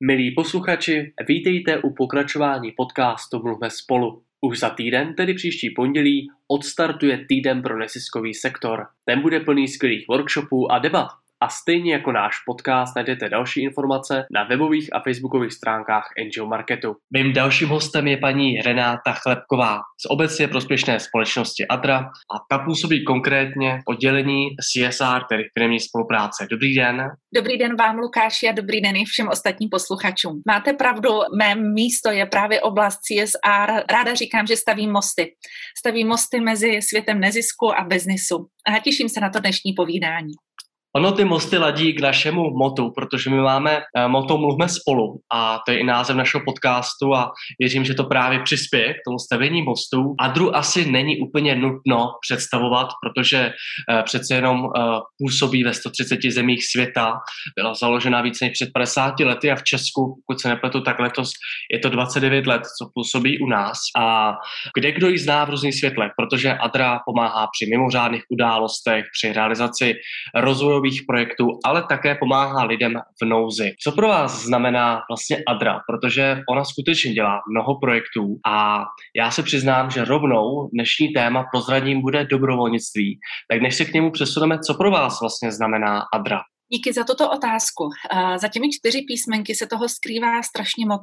Milí posluchači, vítejte u pokračování podcastu Mluvme spolu. Už za týden, tedy příští pondělí, odstartuje týden pro neziskový sektor. Ten bude plný skvělých workshopů a debat. A stejně jako náš podcast najdete další informace na webových a facebookových stránkách Angel Marketu. Mým dalším hostem je paní Renáta Chlepková z obecně prospěšné společnosti Adra a ta působí konkrétně oddělení CSR, tedy firmní spolupráce. Dobrý den. Dobrý den vám, Lukáši, a dobrý den i všem ostatním posluchačům. Máte pravdu, mé místo je právě oblast CSR. Ráda říkám, že stavím mosty. Stavím mosty mezi světem nezisku a biznisu. A těším se na to dnešní povídání. Ono ty mosty ladí k našemu motu, protože my máme uh, moto Mluvme spolu a to je i název našeho podcastu a věřím, že to právě přispěje k tomu stavění mostů. Adru asi není úplně nutno představovat, protože uh, přece jenom uh, působí ve 130 zemích světa, byla založena více než před 50 lety a v Česku, pokud se nepletu, tak letos je to 29 let, co působí u nás. A kde kdo ji zná v různých světlech, protože Adra pomáhá při mimořádných událostech, při realizaci rozvojových rozvojových projektů, ale také pomáhá lidem v nouzi. Co pro vás znamená vlastně Adra? Protože ona skutečně dělá mnoho projektů a já se přiznám, že rovnou dnešní téma prozradím bude dobrovolnictví. Tak než se k němu přesuneme, co pro vás vlastně znamená Adra? Díky za tuto otázku. Za těmi čtyři písmenky se toho skrývá strašně moc.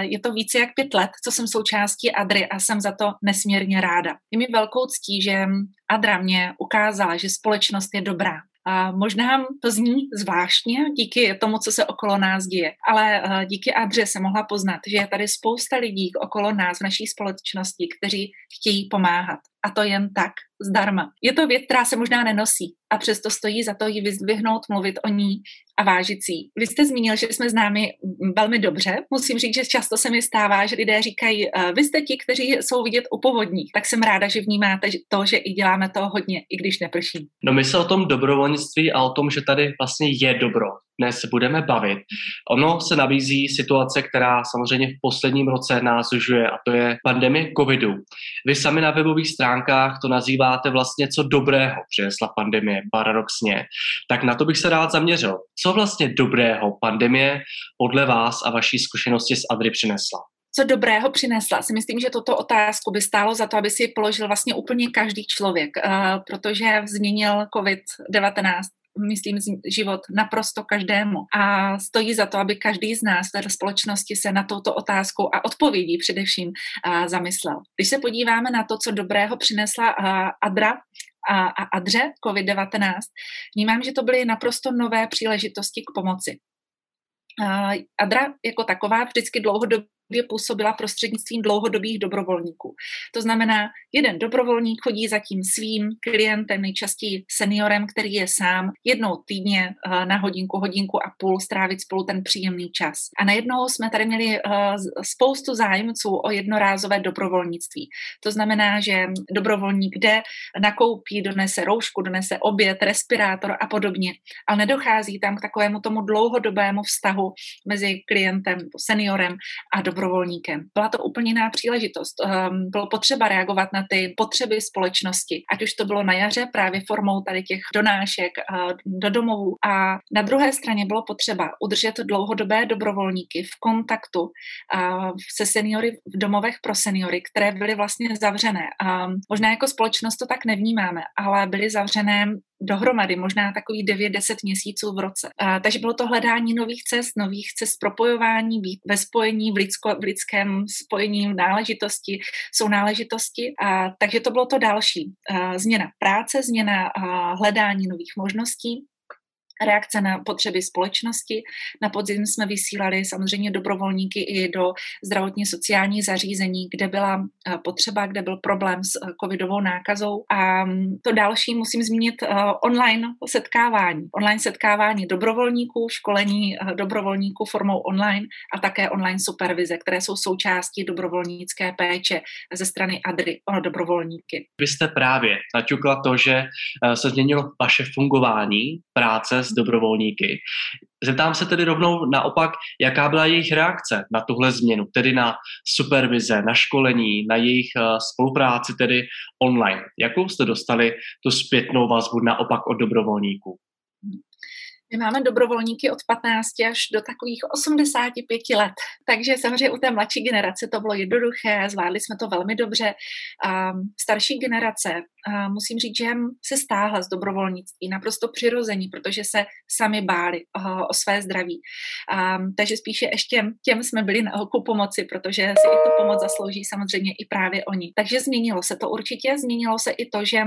Je to více jak pět let, co jsem součástí Adry a jsem za to nesmírně ráda. Je mi velkou ctí, že Adra mě ukázala, že společnost je dobrá, a možná to zní zvláštně díky tomu, co se okolo nás děje, ale eh, díky Adře se mohla poznat, že je tady spousta lidí okolo nás v naší společnosti, kteří chtějí pomáhat. A to jen tak, zdarma. Je to věc, která se možná nenosí a přesto stojí za to ji vyzdvihnout, mluvit o ní a vážit si. Vy jste zmínil, že jsme známi velmi dobře. Musím říct, že často se mi stává, že lidé říkají, eh, vy jste ti, kteří jsou vidět u povodních. Tak jsem ráda, že vnímáte to, že i děláme to hodně, i když neprší. No my se o tom dobrovolnictví a o tom, že tady vlastně je dobro dnes budeme bavit. Ono se nabízí situace, která samozřejmě v posledním roce nás zužuje a to je pandemie covidu. Vy sami na webových stránkách to nazýváte vlastně co dobrého přinesla pandemie, paradoxně. Tak na to bych se rád zaměřil. Co vlastně dobrého pandemie podle vás a vaší zkušenosti s Adry přinesla? co dobrého přinesla. Si myslím, že toto otázku by stálo za to, aby si položil vlastně úplně každý člověk, uh, protože změnil COVID-19 myslím, život naprosto každému. A stojí za to, aby každý z nás v té společnosti se na touto otázkou a odpovědí především zamyslel. Když se podíváme na to, co dobrého přinesla Adra, a, a Adře COVID-19, vnímám, že to byly naprosto nové příležitosti k pomoci. Adra jako taková vždycky dlouhodobě době působila prostřednictvím dlouhodobých dobrovolníků. To znamená, jeden dobrovolník chodí za tím svým klientem, nejčastěji seniorem, který je sám, jednou týdně eh, na hodinku, hodinku a půl strávit spolu ten příjemný čas. A najednou jsme tady měli eh, spoustu zájemců o jednorázové dobrovolnictví. To znamená, že dobrovolník jde, nakoupí, donese roušku, donese oběd, respirátor a podobně, ale nedochází tam k takovému tomu dlouhodobému vztahu mezi klientem, seniorem a dobrovolníkem dobrovolníkem. Byla to úplně jiná příležitost. Um, bylo potřeba reagovat na ty potřeby společnosti, ať už to bylo na jaře právě formou tady těch donášek uh, do domovů. A na druhé straně bylo potřeba udržet dlouhodobé dobrovolníky v kontaktu uh, se seniory v domovech pro seniory, které byly vlastně zavřené. Um, možná jako společnost to tak nevnímáme, ale byly zavřené dohromady, možná takový 9-10 měsíců v roce. A, takže bylo to hledání nových cest, nových cest propojování, být ve spojení, v, lidsko, v lidském spojení náležitosti, jsou náležitosti. A, takže to bylo to další. A, změna práce, změna a, hledání nových možností reakce na potřeby společnosti. Na podzim jsme vysílali samozřejmě dobrovolníky i do zdravotně sociální zařízení, kde byla eh, potřeba, kde byl problém s eh, covidovou nákazou. A mm, to další musím zmínit eh, online setkávání. Online setkávání dobrovolníků, školení dobrovolníků formou online a také online supervize, které jsou součástí dobrovolnické péče ze strany ADRY o dobrovolníky. Vy jste právě naťukla to, že se změnilo vaše fungování práce s dobrovolníky. Zeptám se tedy rovnou naopak, jaká byla jejich reakce na tuhle změnu, tedy na supervize, na školení, na jejich uh, spolupráci tedy online. Jakou jste dostali tu zpětnou vazbu naopak od dobrovolníků? My máme dobrovolníky od 15 až do takových 85 let, takže samozřejmě u té mladší generace to bylo jednoduché, zvládli jsme to velmi dobře. A starší generace, musím říct, že se stáhla z dobrovolnictví naprosto přirození, protože se sami báli o své zdraví. Takže spíše ještě těm jsme byli na ku pomoci, protože si i tu pomoc zaslouží samozřejmě i právě oni. Takže změnilo se to určitě, změnilo se i to, že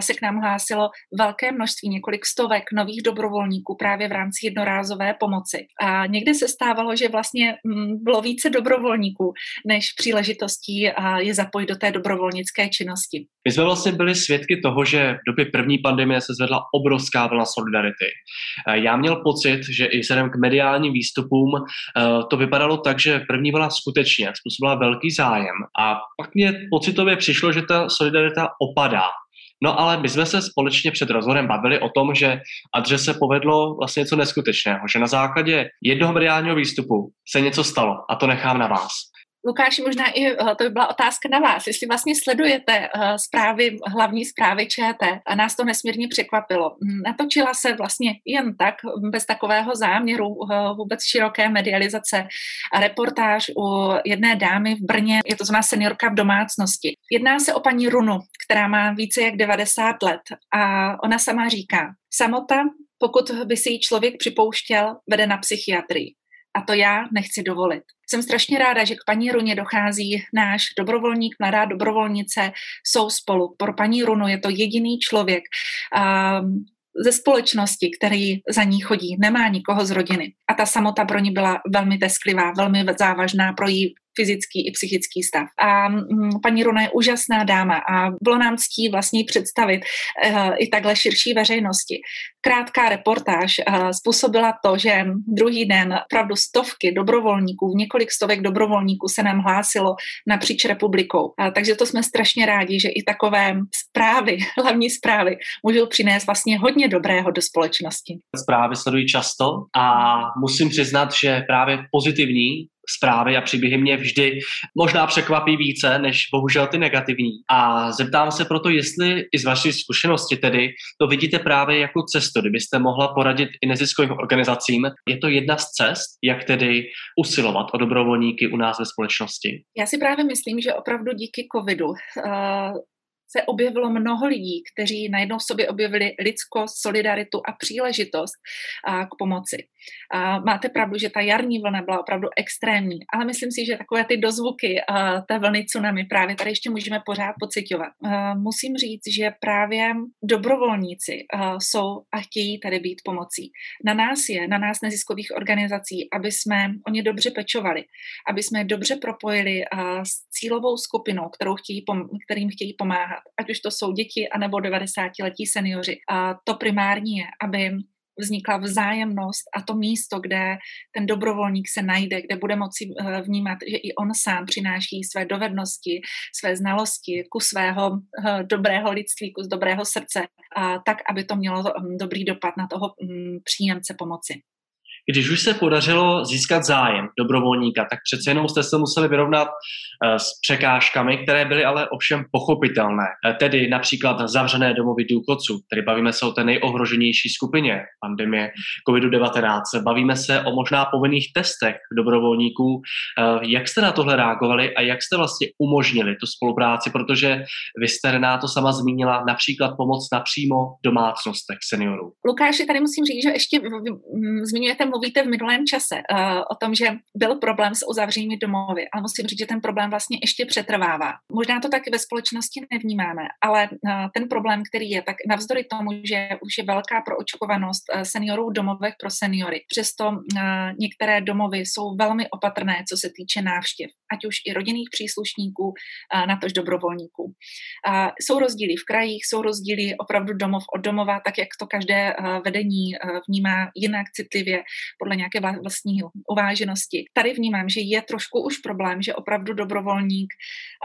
se k nám hlásilo velké množství, několik stovek nových dobrovolníků právě v rámci jednorázové pomoci. A někdy se stávalo, že vlastně mm, bylo více dobrovolníků, než příležitostí je zapojit do té dobrovolnické činnosti. My jsme vlastně byli svědky toho, že v době první pandemie se zvedla obrovská vlna solidarity. Já měl pocit, že i vzhledem k mediálním výstupům to vypadalo tak, že první vlna skutečně způsobila velký zájem a pak mě pocitově přišlo, že ta solidarita opadá. No ale my jsme se společně před rozhovorem bavili o tom, že Adře se povedlo vlastně něco neskutečného, že na základě jednoho mediálního výstupu se něco stalo a to nechám na vás. Lukáši, možná i eh, to by byla otázka na vás. Jestli vlastně sledujete uh, zprávy, hlavní zprávy ČT a nás to nesmírně překvapilo. Hm, natočila se vlastně jen tak, bez takového záměru uh, vůbec široké medializace a reportáž u jedné dámy v Brně, je to znamená seniorka v domácnosti. Jedná se o paní Runu, která má více jak 90 let a ona sama říká, samota, pokud by si ji člověk připouštěl, vede na psychiatrii. A to já nechci dovolit. Jsem strašně ráda, že k paní Runě dochází náš dobrovolník, mladá dobrovolnice, jsou spolu. Pro paní Runu je to jediný člověk um, ze společnosti, který za ní chodí, nemá nikoho z rodiny. A ta samota pro ní byla velmi tesklivá, velmi závažná pro její fyzický i psychický stav. A mm, paní Runa je úžasná dáma a bylo nám ctí vlastně představit uh, i takhle širší veřejnosti. Krátká reportáž uh, způsobila to, že druhý den opravdu stovky dobrovolníků, několik stovek dobrovolníků se nám hlásilo napříč republikou. Takže to jsme strašně rádi, že i takové zprávy, hlavní zprávy, můžou přinést vlastně hodně dobrého do společnosti. Zprávy sledují často a musím přiznat, že právě pozitivní zprávy a příběhy mě vždy možná překvapí více, než bohužel ty negativní. A zeptám se proto, jestli i z vaší zkušenosti tedy to vidíte právě jako cestu, kdybyste mohla poradit i neziskovým organizacím. Je to jedna z cest, jak tedy usilovat o dobrovolníky u nás ve společnosti? Já si právě myslím, že opravdu díky covidu uh se objevilo mnoho lidí, kteří najednou v sobě objevili lidskost, solidaritu a příležitost a, k pomoci. A máte pravdu, že ta jarní vlna byla opravdu extrémní, ale myslím si, že takové ty dozvuky a, té vlny tsunami právě tady ještě můžeme pořád pocitovat. Musím říct, že právě dobrovolníci a, jsou a chtějí tady být pomocí. Na nás je, na nás neziskových organizací, aby jsme o ně dobře pečovali, aby jsme dobře propojili s cílovou skupinou, kterou chtějí, kterým chtějí pomáhat, ať už to jsou děti anebo 90-letí seniori. A to primární je, aby vznikla vzájemnost a to místo, kde ten dobrovolník se najde, kde bude moci eh, vnímat, že i on sám přináší své dovednosti, své znalosti, kus svého eh, dobrého lidství, kus dobrého srdce, tak, aby to mělo hm, dobrý dopad na toho hm, příjemce pomoci. Když už se podařilo získat zájem dobrovolníka, tak přece jenom jste se museli vyrovnat eh, s překážkami, které byly ale ovšem pochopitelné. Eh, tedy například zavřené domovy důchodců, tedy bavíme se o té nejohroženější skupině pandemie COVID-19, bavíme se o možná povinných testech dobrovolníků. Eh, jak jste na tohle reagovali a jak jste vlastně umožnili tu spolupráci, protože vy jste Renáto sama zmínila například pomoc napřímo domácnostech seniorů. Lukáši, tady musím říct, že ještě zmiňujete mluvíte v minulém čase uh, o tom, že byl problém s uzavřenými domovy, ale musím říct, že ten problém vlastně ještě přetrvává. Možná to taky ve společnosti nevnímáme, ale uh, ten problém, který je, tak navzdory tomu, že už je velká proočkovanost uh, seniorů v domovech pro seniory, přesto uh, některé domovy jsou velmi opatrné, co se týče návštěv, ať už i rodinných příslušníků, uh, natož dobrovolníků. Uh, jsou rozdíly v krajích, jsou rozdíly opravdu domov od domova, tak jak to každé uh, vedení uh, vnímá jinak citlivě, podle nějaké vlastní uváženosti. Tady vnímám, že je trošku už problém, že opravdu dobrovolník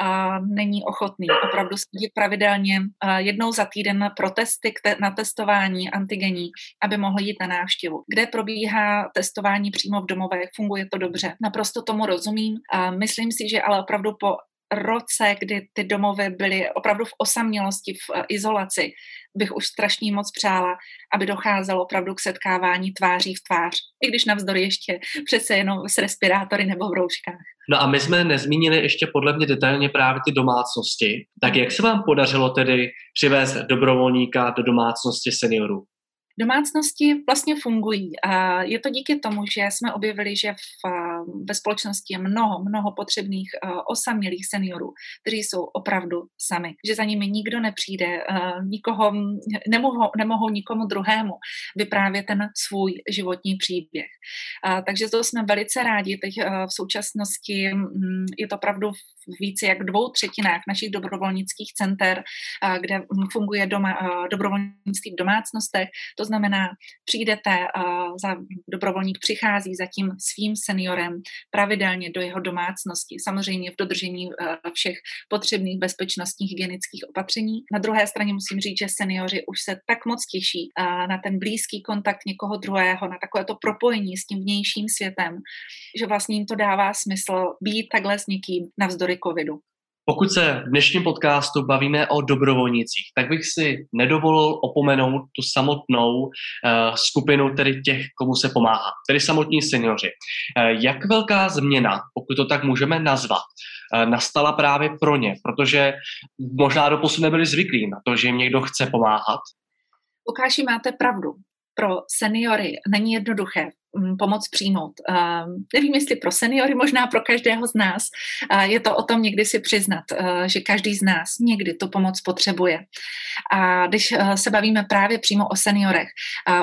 a, není ochotný opravdu sedí pravidelně a, jednou za týden pro testy na testování antigení, aby mohl jít na návštěvu. Kde probíhá testování přímo v domové, funguje to dobře. Naprosto tomu rozumím a myslím si, že ale opravdu po roce, kdy ty domovy byly opravdu v osamělosti, v eh, izolaci, bych už strašně moc přála, aby docházelo opravdu k setkávání tváří v tvář, i když navzdory ještě přece jenom s respirátory nebo v rouškách. No a my jsme nezmínili ještě podle mě detailně právě ty domácnosti. Tak jak se vám podařilo tedy přivést dobrovolníka do domácnosti seniorů? Domácnosti vlastně fungují je to díky tomu, že jsme objevili, že v, ve společnosti je mnoho, mnoho potřebných osamělých seniorů, kteří jsou opravdu sami, že za nimi nikdo nepřijde, nikoho, nemohou, nemohou nikomu druhému vyprávět ten svůj životní příběh. Takže to jsme velice rádi. Teď v současnosti je to opravdu více jak dvou třetinách našich dobrovolnických center, kde funguje doma, dobrovolnictví v domácnostech. To to znamená, přijdete, za dobrovolník přichází za tím svým seniorem pravidelně do jeho domácnosti, samozřejmě v dodržení všech potřebných bezpečnostních hygienických opatření. Na druhé straně musím říct, že seniori už se tak moc těší na ten blízký kontakt někoho druhého, na takové to propojení s tím vnějším světem, že vlastně jim to dává smysl být takhle s někým navzdory covidu. Pokud se v dnešním podcastu bavíme o dobrovolnicích, tak bych si nedovolil opomenout tu samotnou uh, skupinu tedy těch, komu se pomáhá, tedy samotní seniori. Uh, jak velká změna, pokud to tak můžeme nazvat, uh, nastala právě pro ně, protože možná doposud nebyli zvyklí na to, že jim někdo chce pomáhat? Lukáši, máte pravdu. Pro seniory není jednoduché pomoc přijmout. Uh, nevím, jestli pro seniory, možná pro každého z nás. Uh, je to o tom někdy si přiznat, uh, že každý z nás někdy tu pomoc potřebuje. A když se bavíme právě přímo o seniorech,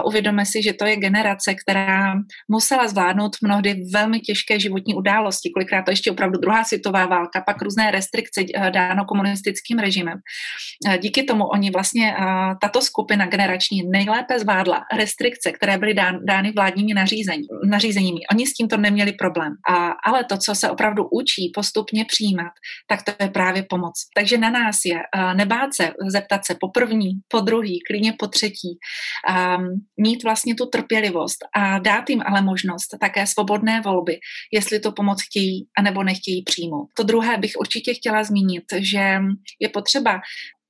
uvědomme si, že to je generace, která musela zvládnout mnohdy velmi těžké životní události, kolikrát to ještě opravdu druhá světová válka, pak různé restrikce dáno komunistickým režimem. Díky tomu oni vlastně, tato skupina generační nejlépe zvládla restrikce, které byly dán, dány vládními nařízeními nařízení, nařízeními. Oni s tímto neměli problém. A, ale to, co se opravdu učí postupně přijímat, tak to je právě pomoc. Takže na nás je uh, nebát se, zeptat se po první, po druhý, klidně po třetí, um, mít vlastně tu trpělivost a dát jim ale možnost také svobodné volby, jestli tu pomoc chtějí anebo nechtějí přijmout. To druhé bych určitě chtěla zmínit, že je potřeba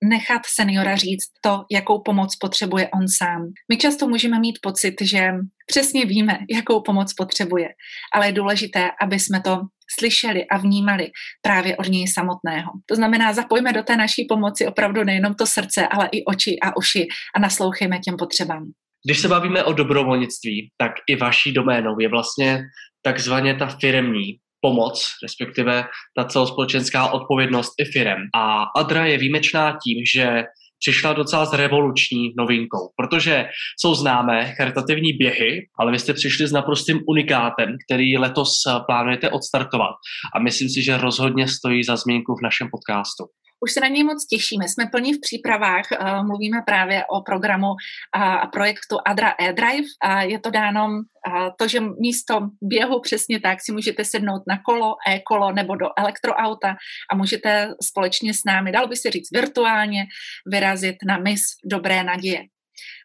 nechat seniora říct to, jakou pomoc potřebuje on sám. My často můžeme mít pocit, že přesně víme, jakou pomoc potřebuje, ale je důležité, aby jsme to slyšeli a vnímali právě od něj samotného. To znamená, zapojme do té naší pomoci opravdu nejenom to srdce, ale i oči a uši a naslouchejme těm potřebám. Když se bavíme o dobrovolnictví, tak i vaší doménou je vlastně takzvaně ta firemní pomoc, respektive ta celospolečenská odpovědnost i firem. A Adra je výjimečná tím, že přišla docela s revoluční novinkou, protože jsou známé charitativní běhy, ale vy jste přišli s naprostým unikátem, který letos plánujete odstartovat a myslím si, že rozhodně stojí za zmínku v našem podcastu. Už se na něj moc těšíme. Jsme plní v přípravách. Eh, mluvíme právě o programu a projektu Adra e-Drive. Je to dáno to, že místo běhu přesně tak si můžete sednout na kolo, e-kolo nebo do elektroauta a můžete společně s námi, dalo by se říct virtuálně, vyrazit na mis Dobré naděje.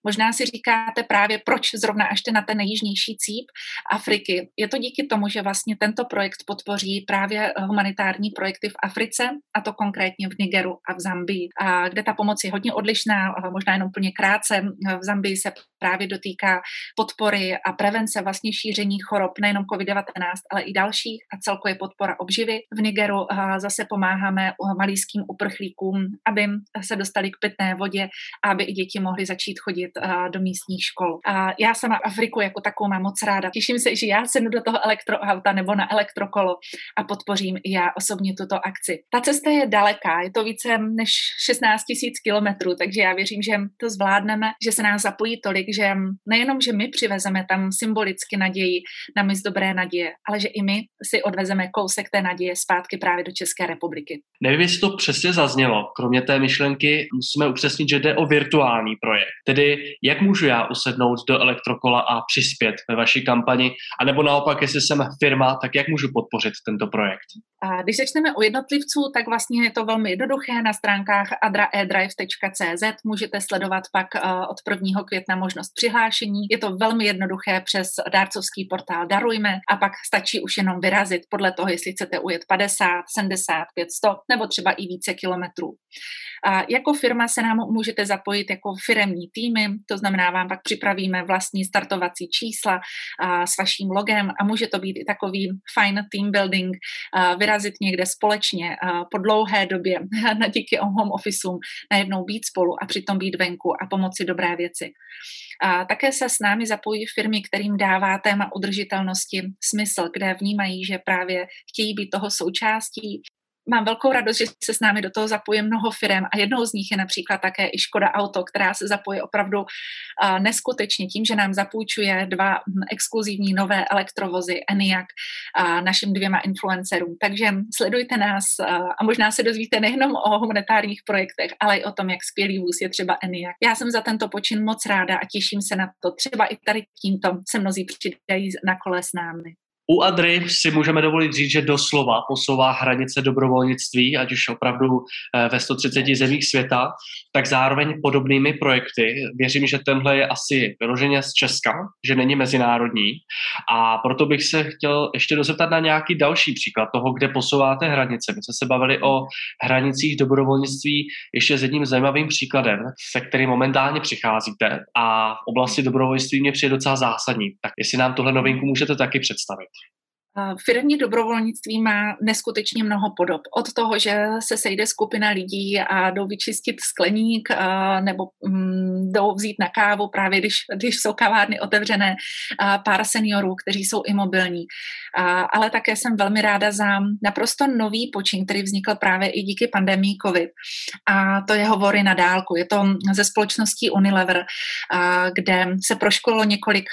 Možná si říkáte právě, proč zrovna až na ten nejjižnější cíp Afriky. Je to díky tomu, že vlastně tento projekt podpoří právě humanitární projekty v Africe, a to konkrétně v Nigeru a v Zambii, a kde ta pomoc je hodně odlišná, možná jenom plně krátce. V Zambii se právě dotýká podpory a prevence vlastně šíření chorob nejenom COVID-19, ale i dalších a celkově podpora obživy. V Nigeru zase pomáháme malýským uprchlíkům, aby se dostali k pitné vodě aby i děti mohly začít chodit do místních škol. A já sama Afriku jako takovou mám moc ráda. Těším se, že já sednu do toho elektroauta nebo na elektrokolo a podpořím i já osobně tuto akci. Ta cesta je daleká, je to více než 16 tisíc kilometrů, takže já věřím, že to zvládneme, že se nás zapojí tolik, že nejenom, že my přivezeme tam symbolicky naději na mis dobré naděje, ale že i my si odvezeme kousek té naděje zpátky právě do České republiky. Nevím, jestli to přesně zaznělo. Kromě té myšlenky musíme upřesnit, že jde o virtuální projekt. Tedy jak můžu já usednout do elektrokola a přispět ve vaší kampani, anebo naopak, jestli jsem firma, tak jak můžu podpořit tento projekt? A když začneme u jednotlivců, tak vlastně je to velmi jednoduché. Na stránkách adraedrive.cz můžete sledovat pak eh, od 1. května možnost přihlášení. Je to velmi jednoduché přes dárcovský portál Darujme a pak stačí už jenom vyrazit podle toho, jestli chcete ujet 50, 70, 500 nebo třeba i více kilometrů. A jako firma se nám můžete zapojit jako firemní týmy, to znamená, vám pak připravíme vlastní startovací čísla a, s vaším logem a může to být i takový fine team building, a, vyrazit někde společně a, po dlouhé době na díky home officeům najednou být spolu a přitom být venku a pomoci dobré věci. A také se s námi zapojí firmy, kterým dává téma udržitelnosti smysl, kde vnímají, že právě chtějí být toho součástí mám velkou radost, že se s námi do toho zapojí mnoho firm a jednou z nich je například také i Škoda Auto, která se zapojí opravdu neskutečně tím, že nám zapůjčuje dva hm, exkluzivní nové elektrovozy Eniak uh, našim dvěma influencerům. Takže sledujte nás a možná se dozvíte nejenom o humanitárních projektech, ale i o tom, jak skvělý vůz je třeba Eniak. Já jsem za tento počin moc ráda a těším se na to. Třeba i tady tímto se mnozí přidají na kole s námi. U Adry si můžeme dovolit říct, že doslova posouvá hranice dobrovolnictví, ať už opravdu eh, ve 130 zemích světa, tak zároveň podobnými projekty. Věřím, že tenhle je asi vyloženě z Česka, že není mezinárodní a proto bych se chtěl ještě dozeptat na nějaký další příklad toho, kde posouváte hranice. My jsme se bavili o hranicích dobrovolnictví ještě s jedním zajímavým příkladem, se kterým momentálně přicházíte a v oblasti dobrovolnictví mě přijde docela zásadní. Tak jestli nám tohle novinku můžete taky představit. Firmní dobrovolnictví má neskutečně mnoho podob. Od toho, že se sejde skupina lidí a jdou vyčistit skleník nebo mm, jdou vzít na kávu právě, když, když jsou kavárny otevřené, pár seniorů, kteří jsou imobilní. Ale také jsem velmi ráda za naprosto nový počin, který vznikl právě i díky pandemii COVID. A to je hovory na dálku. Je to ze společností Unilever, kde se proškolilo několik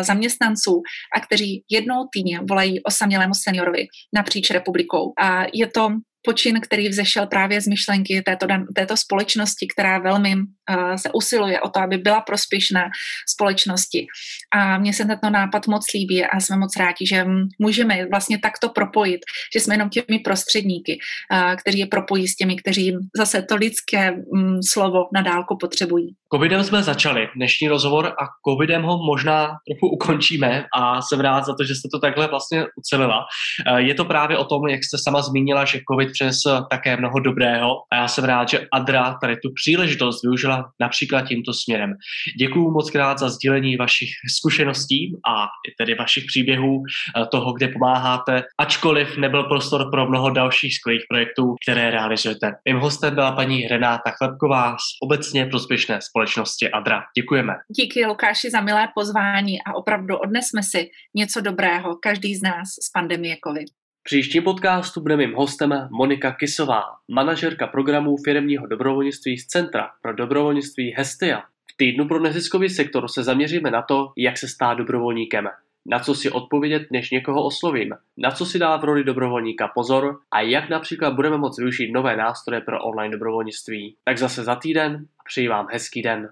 zaměstnanců a kteří jednou týdně volají osamělému seniorovi napříč republikou. A je to počin, který vzešel právě z myšlenky této, této společnosti, která velmi uh, se usiluje o to, aby byla prospěšná společnosti. A mně se tento nápad moc líbí a jsme moc rádi, že můžeme vlastně takto propojit, že jsme jenom těmi prostředníky, uh, kteří je propojí s těmi, kteří zase to lidské um, slovo na dálku potřebují. Covidem jsme začali dnešní rozhovor a covidem ho možná trochu ukončíme a jsem rád za to, že jste to takhle vlastně ucelila. Uh, je to právě o tom, jak jste sama zmínila, že covid přines také mnoho dobrého a já jsem rád, že Adra tady tu příležitost využila například tímto směrem. Děkuji moc krát za sdílení vašich zkušeností a tedy vašich příběhů, eh, toho, kde pomáháte, ačkoliv nebyl prostor pro mnoho dalších skvělých projektů, které realizujete. Mým hostem byla paní Renáta Chlebková z obecně prospěšné společnosti Adra. Děkujeme. Díky Lukáši za milé pozvání a opravdu odnesme si něco dobrého, každý z nás z pandemie COVID příštím podcastu bude mým hostem Monika Kisová, manažerka programů firmního dobrovolnictví z Centra pro dobrovolnictví Hestia. V týdnu pro neziskový sektor se zaměříme na to, jak se stát dobrovolníkem, na co si odpovědět, než někoho oslovím, na co si dá v roli dobrovolníka pozor a jak například budeme moct využít nové nástroje pro online dobrovolnictví. Tak zase za týden a přeji vám hezký den.